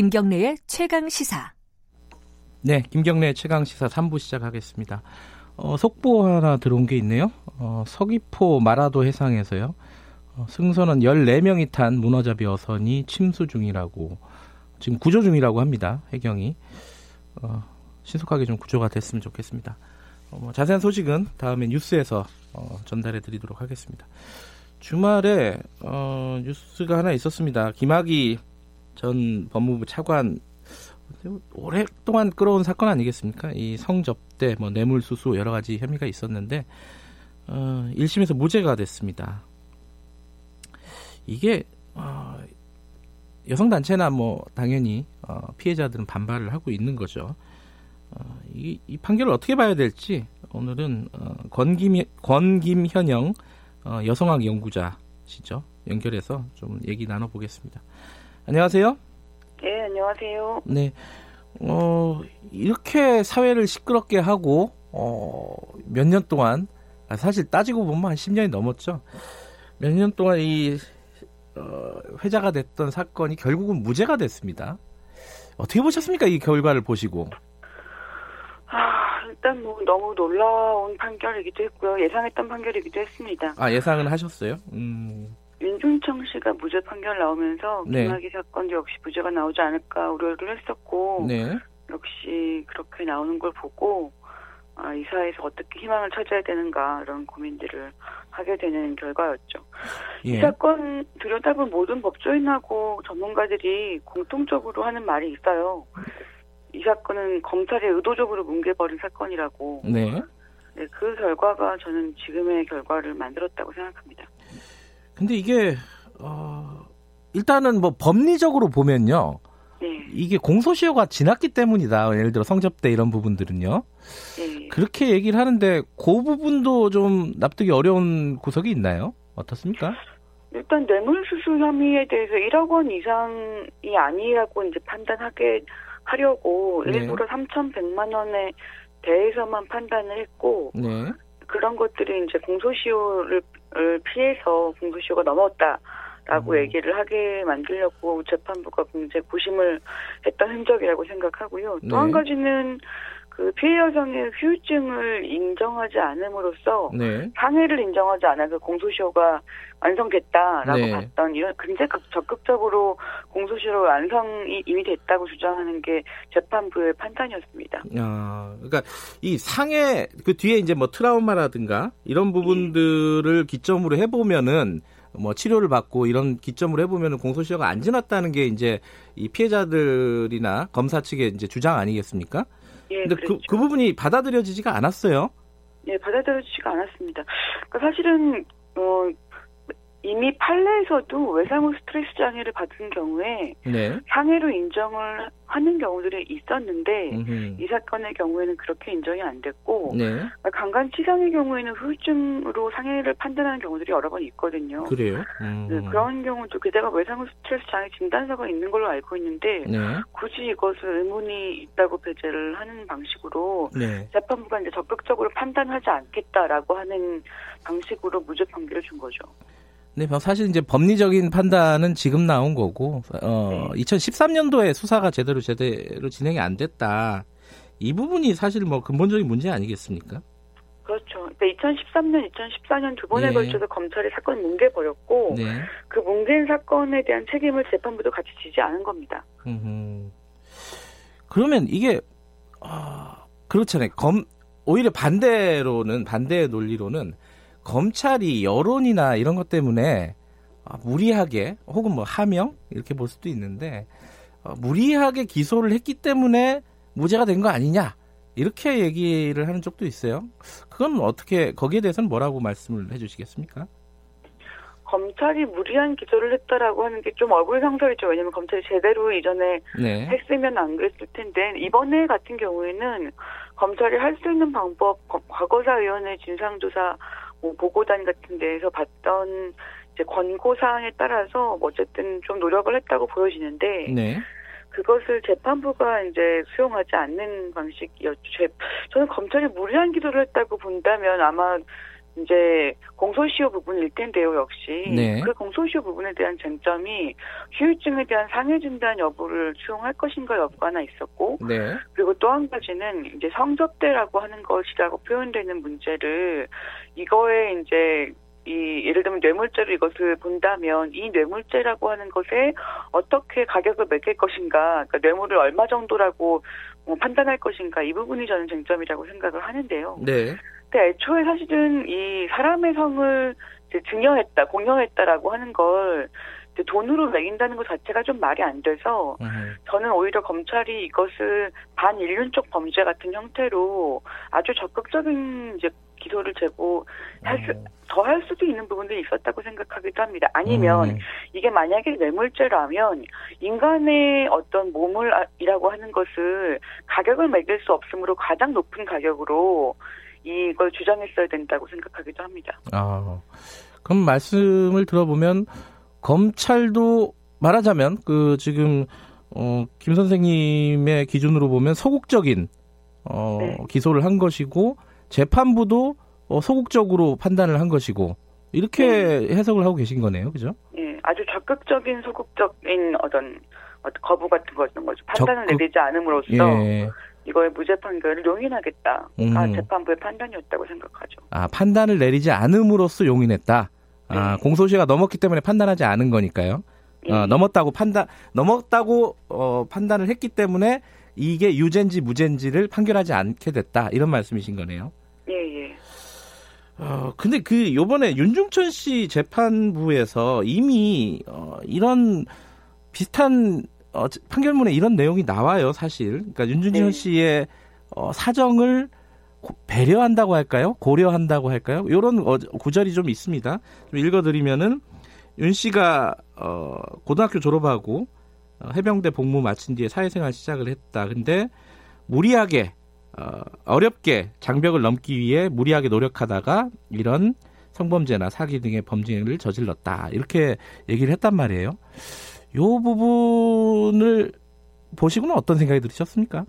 김경래의 최강 시사. 네, 김경래 최강 시사 3부 시작하겠습니다. 어, 속보 하나 들어온 게 있네요. 어, 서귀포 마라도 해상에서요. 어, 승선원 14명이 탄 문어잡이 어선이 침수 중이라고 지금 구조 중이라고 합니다. 해경이 어, 신속하게 좀 구조가 됐으면 좋겠습니다. 어, 뭐 자세한 소식은 다음에 뉴스에서 어, 전달해 드리도록 하겠습니다. 주말에 어, 뉴스가 하나 있었습니다. 김학의 전 법무부 차관 오랫동안 끌어온 사건 아니겠습니까? 이 성접대, 뭐 뇌물수수 여러 가지 혐의가 있었는데 어, 1심에서 무죄가 됐습니다. 이게 어, 여성 단체나 뭐 당연히 어, 피해자들은 반발을 하고 있는 거죠. 어, 이, 이 판결을 어떻게 봐야 될지 오늘은 어, 권김 권김현영 어, 여성학 연구자시죠. 연결해서 좀 얘기 나눠보겠습니다. 안녕하세요. 네, 안녕하세요. 네. 어, 이렇게 사회를 시끄럽게 하고, 어, 몇 년 동안, 아, 사실 따지고 보면 한 10년이 넘었죠. 몇 년 동안 이, 어, 회자가 됐던 사건이 결국은 무죄가 됐습니다. 어떻게 보셨습니까? 이 결과를 보시고. 아, 일단 뭐 너무 놀라운 판결이기도 했고요. 예상했던 판결이기도 했습니다. 아, 예상은 하셨어요? 음. 윤중청 씨가 무죄 판결 나오면서 네. 김학의 사건도 역시 무죄가 나오지 않을까 우려를 했었고 네. 역시 그렇게 나오는 걸 보고 아, 이 사회에서 어떻게 희망을 찾아야 되는가 이런 고민들을 하게 되는 결과였죠. 이 예. 사건 들여다본 모든 법조인하고 전문가들이 공통적으로 하는 말이 있어요. 이 사건은 검찰이 의도적으로 뭉개버린 사건이라고. 네. 네, 그 결과가 저는 지금의 결과를 만들었다고 생각합니다. 근데 이게, 어, 일단은 뭐 법리적으로 보면요. 네, 이게 공소시효가 지났기 때문이다. 예를 들어 성접대 이런 부분들은요. 네. 그렇게 얘기를 하는데 그 부분도 좀 납득이 어려운 구석이 있나요? 어떻습니까? 일단 뇌물수수 혐의에 대해서 1억 원 이상이 아니라고 이제 판단하게 하려고 네. 일부러 3,100만 원에 대해서만 판단을 했고 네. 그런 것들이 이제 공소시효를 을 피해서 공소시효가 넘었다라고 음. 얘기를 하게 만들려고 재판부가 굉장히 고심을 했던 흔적이라고 생각하고요. 또한 네. 가지는 그 피해 여성의 후유증을 인정하지 않음으로써 네. 상해를 인정하지 않아서 공소시효가 완성됐다라고 네. 봤던 이런 굉장히 극- 적극적으로 공소시효 완성이 이미 됐다고 주장하는 게 재판부의 판단이었습니다. 아, 그러니까 이 상해 그 뒤에 이제 뭐 트라우마라든가 이런 부분들을 기점으로 해보면은 뭐 치료를 받고 이런 기점으로 해보면은 공소시효가 안 지났다는 게 이제 이 피해자들이나 검사 측의 이제 주장 아니겠습니까? 예, 근데 그, 그랬죠. 그 부분이 받아들여지지가 않았어요. 예, 받아들여지지가 않았습니다. 그러니까 사실은 어, 이미 판례에서도 외상후 스트레스 장애를 받은 경우에 네. 상해로 인정을 하는 경우들이 있었는데 음흠. 이 사건의 경우에는 그렇게 인정이 안 됐고 네. 강간 치상의 경우에는 후유증으로 상해를 판단하는 경우들이 여러 번 있거든요. 그래요. 음. 네, 그런 경우도 게다가 외상후 스트레스 장애 진단서가 있는 걸로 알고 있는데 네. 굳이 이것을 의문이 있다고 배제를 하는 방식으로 네. 재판부가 이제 적극적으로 판단하지 않겠다라고 하는 방식으로 무죄 판결을 준 거죠. 네, 뭐 사실 이제 법리적인 판단은 지금 나온 거고, 어, 네. 2013년도에 수사가 제대로 제대로 진행이 안 됐다. 이 부분이 사실 뭐 근본적인 문제 아니겠습니까? 그렇죠. 그러니까 2013년, 2014년 두 번에 네. 걸쳐서 검찰이 사건을 뭉개버렸고 네. 그 뭉갠 사건에 대한 책임을 재판부도 같이 지지 않은 겁니다. 음흠. 그러면 이게, 아, 그렇잖아요. 검, 오히려 반대로는, 반대의 논리로는 검찰이 여론이나 이런 것 때문에 아, 무리하게 혹은 뭐 하명 이렇게 볼 수도 있는데 어, 무리하게 기소를 했기 때문에 무죄가 된 거 아니냐 이렇게 얘기를 하는 쪽도 있어요. 그건 어떻게 거기에 대해서는 뭐라고 말씀을 해주시겠습니까? 검찰이 무리한 기소를 했다라고 하는 게 좀 얼굴 상설이죠. 왜냐하면 검찰이 제대로 이전에 네, 했으면 안 그랬을 텐데 이번에 같은 경우에는 검찰이 할 수 있는 방법 거- 과거사 위원회 진상조사 뭐 보고단 같은 데에서 봤던 이제 권고 사항에 따라서 뭐 어쨌든 좀 노력을 했다고 보여지는데 네, 그것을 재판부가 이제 수용하지 않는 방식이었죠. 제- 저는 검찰이 무리한 기소를 했다고 본다면 아마 이제 공소시효 부분일 텐데요, 역시. 네. 그 공소시효 부분에 대한 쟁점이 후유증에 대한 상해 진단 여부를 수용할 것인가 여부가 하나 있었고, 네. 그리고 또 한 가지는 이제 성접대라고 하는 것이라고 표현되는 문제를 이거에 이제 이 예를 들면 뇌물죄로 이것을 본다면 이 뇌물죄라고 하는 것에 어떻게 가격을 매길 것인가, 그러니까 뇌물을 얼마 정도라고 뭐 판단할 것인가 이 부분이 저는 쟁점이라고 생각을 하는데요. 네. 근데 애초에 사실은 이 사람의 성을 이제 증여했다, 공여했다라고 하는 걸 이제 돈으로 매긴다는 것 자체가 좀 말이 안 돼서 음. 저는 오히려 검찰이 이것을 반인륜적 범죄 같은 형태로 아주 적극적인 이제 기소를 제고 할 수, 음. 더할 수도 있는 부분들이 있었다고 생각하기도 합니다. 아니면 음. 이게 만약에 뇌물죄라면 인간의 어떤 몸을이라고 하는 것을 가격을 매길 수 없으므로 가장 높은 가격으로 이걸 주장했어야 된다고 생각하기도 합니다. 아, 그럼 말씀을 들어보면 검찰도 말하자면 그 지금 어, 김 선생님의 기준으로 보면 소극적인 어, 네. 기소를 한 것이고 재판부도 어, 소극적으로 판단을 한 것이고 이렇게 해석을 하고 계신 거네요, 그죠? 예, 아주 적극적인 소극적인 어떤 거부 같은 거죠. 판단을 적극- 내리지 않음으로써 예. 이거의 무죄 판결을 용인하겠다가 음. 재판부의 판단이었다고 생각하죠. 아 판단을 내리지 않음으로써 용인했다. 아, 네. 공소시효가 넘었기 때문에 판단하지 않은 거니까요. 예. 어, 넘었다고 판단 넘었다고 어, 판단을 했기 때문에 이게 유죄인지 무죄인지를 판결하지 않게 됐다 이런 말씀이신 거네요. 예, 예. 어, 근데 그 요번에 윤중천 씨 재판부에서 이미 어, 이런 비슷한 어, 판결문에 이런 내용이 나와요, 사실. 그러니까 윤중천 네. 씨의 어, 사정을 고- 배려한다고 할까요? 고려한다고 할까요? 이런 어, 구절이 좀 있습니다. 좀 읽어드리면은 윤 씨가 어, 고등학교 졸업하고 어, 해병대 복무 마친 뒤에 사회생활 시작을 했다. 근데 무리하게 어, 어렵게 장벽을 넘기 위해 무리하게 노력하다가 이런 성범죄나 사기 등의 범죄를 저질렀다. 이렇게 얘기를 했단 말이에요. 요 부분을 보시고는 어떤 생각이 들으셨습니까?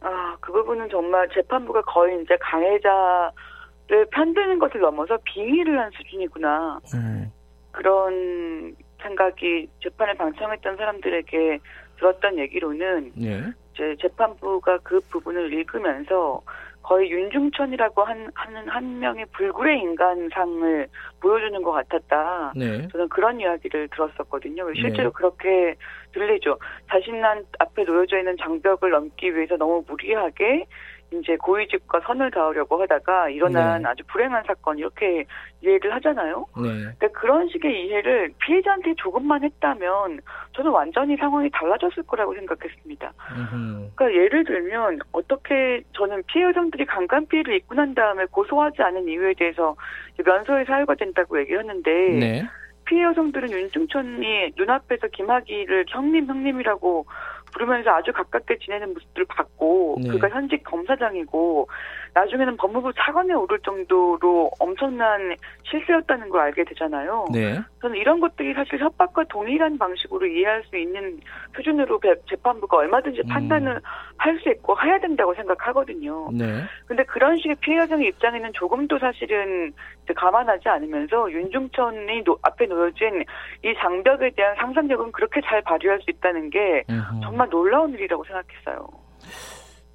아, 그 부분은 정말 재판부가 거의 이제 가해자를 편드는 것을 넘어서 비위를 한 수준이구나. 음, 그런 생각이 재판을 방청했던 사람들에게 들었던 얘기로는 예. 이제 재판부가 그 부분을 읽으면서 거의 윤중천이라고 한, 하는 한 명의 불굴의 인간상을 보여주는 것 같았다. 네. 저는 그런 이야기를 들었었거든요. 실제로 네. 그렇게 들리죠. 자신난 앞에 놓여져 있는 장벽을 넘기 위해서 너무 무리하게 이제 고위직과 선을 닿으려고 하다가 일어난 네. 아주 불행한 사건 이렇게 이해를 하잖아요. 네. 그러니까 그런 식의 이해를 피해자한테 조금만 했다면 저는 완전히 상황이 달라졌을 거라고 생각했습니다. 음흠. 그러니까 예를 들면 어떻게 저는 피해 여성들이 강간 피해를 입고 난 다음에 고소하지 않은 이유에 대해서 면소의 사유가 된다고 얘기했는데 네. 피해 여성들은 윤중천이 눈앞에서 김학의를 형님 형님이라고 부르면서 아주 가깝게 지내는 모습들을 봤고 네. 그가 현직 검사장이고 나중에는 법무부 차관에 오를 정도로 엄청난 실세였다는 걸 알게 되잖아요. 네. 저는 이런 것들이 사실 협박과 동일한 방식으로 이해할 수 있는 수준으로 배- 재판부가 얼마든지 음. 판단을 할수 있고 해야 된다고 생각하거든요. 네. 근데 그런 식의 피해 여성의 입장에는 조금도 사실은 감안하지 않으면서 윤중천이 노- 앞에 놓여진 이 장벽에 대한 상상력은 그렇게 잘 발휘할 수 있다는 게 음흠. 정말 놀라운 일이라고 생각했어요.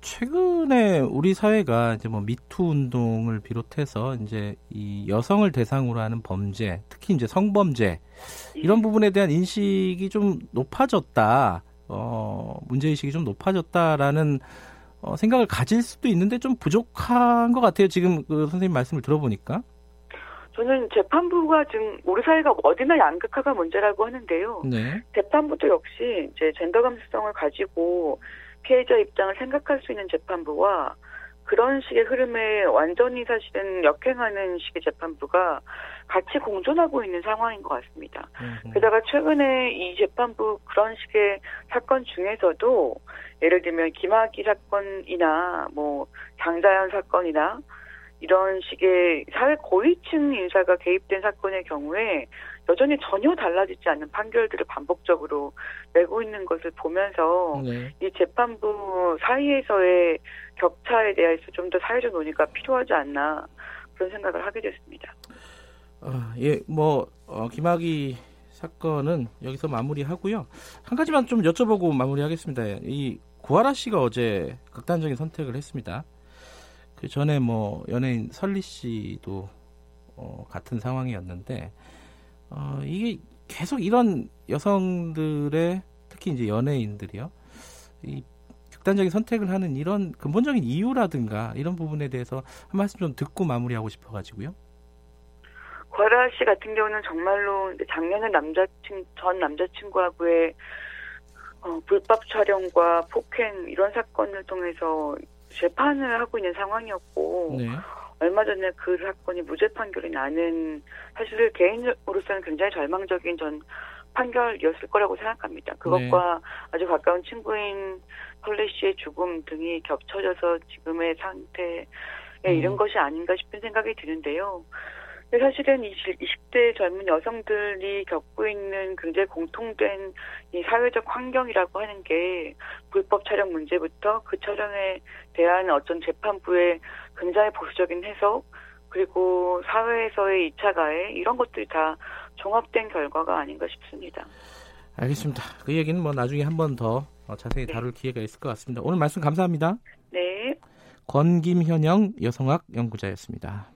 최근에 우리 사회가 이제 뭐 미투 운동을 비롯해서 이제 이 여성을 대상으로 하는 범죄, 특히 이제 성범죄 이런 부분에 대한 인식이 좀 높아졌다. 어, 문제 의식이 좀 높아졌다라는 어, 생각을 가질 수도 있는데 좀 부족한 것 같아요. 지금 그 선생님 말씀을 들어보니까. 저는 재판부가 지금 우리 사회가 어디나 양극화가 문제라고 하는데요. 네. 재판부도 역시 이제 젠더 감수성을 가지고 피해자 입장을 생각할 수 있는 재판부와 그런 식의 흐름에 완전히 사실은 역행하는 식의 재판부가 같이 공존하고 있는 상황인 것 같습니다. 음, 게다가 최근에 이 재판부 그런 식의 사건 중에서도 예를 들면 김학의 사건이나 뭐 장자연 사건이나 이런 식의 사회 고위층 인사가 개입된 사건의 경우에 여전히 전혀 달라지지 않는 판결들을 반복적으로 내고 있는 것을 보면서 네. 이 재판부 사이에서의 격차에 대해서 좀 더 사회적 논의가 필요하지 않나 그런 생각을 하게 됐습니다. 아, 예, 뭐 어, 김학의 사건은 여기서 마무리하고요. 한 가지만 좀 여쭤보고 마무리하겠습니다. 이 구하라 씨가 어제 극단적인 선택을 했습니다. 그 전에 뭐 연예인 설리 씨도 어, 같은 상황이었는데 어, 이게 계속 이런 여성들의 특히 이제 연예인들이요. 이 극단적인 선택을 하는 이런 근본적인 이유라든가 이런 부분에 대해서 한 말씀 좀 듣고 마무리하고 싶어가지고요. 과라 씨 같은 경우는 정말로 작년에 남자친 전 남자친구하고의 어, 불법 촬영과 폭행 이런 사건을 통해서 재판을 하고 있는 상황이었고 네. 얼마 전에 그 사건이 무죄 판결이 나는 사실 개인으로서는 굉장히 절망적인 전 판결이었을 거라고 생각합니다. 그것과 아주 가까운 친구인 펄레 씨의 죽음 등이 겹쳐져서 지금의 상태에 음. 이른 것이 아닌가 싶은 생각이 드는데요. 사실은 이 20대 젊은 여성들이 겪고 있는 굉장히 공통된 이 사회적 환경이라고 하는 게 불법 촬영 문제부터 그 촬영에 대한 어떤 재판부의 굉장히 보수적인 해석 그리고 사회에서의 2차 가해 이런 것들이 다 종합된 결과가 아닌가 싶습니다. 알겠습니다. 그 얘기는 뭐 나중에 한 번 더 자세히 네. 다룰 기회가 있을 것 같습니다. 오늘 말씀 감사합니다. 네. 권김현영 여성학 연구자였습니다.